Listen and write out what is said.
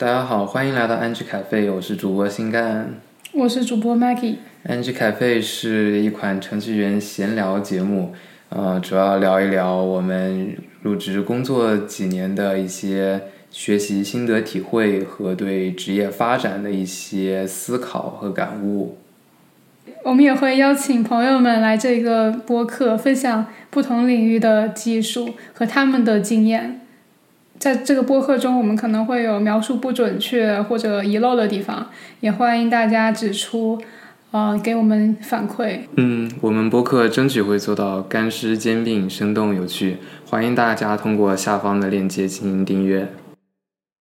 大家好，欢迎来到安居咖啡，我是主播新干。我是主播 Maggie。安居咖啡是一款程序员闲聊节目，呃，主要聊一聊我们入职工作几年的一些学习心得体会和对职业发展的一些思考和感悟。我们也会邀请朋友们来这个播客，分享不同领域的技术和他们的经验。在这个播客中，我们可能会有描述不准确或者遗漏的地方，也欢迎大家指出，呃，给我们反馈。嗯，我们播客争取会做到干湿兼并、生动有趣，欢迎大家通过下方的链接进行订阅。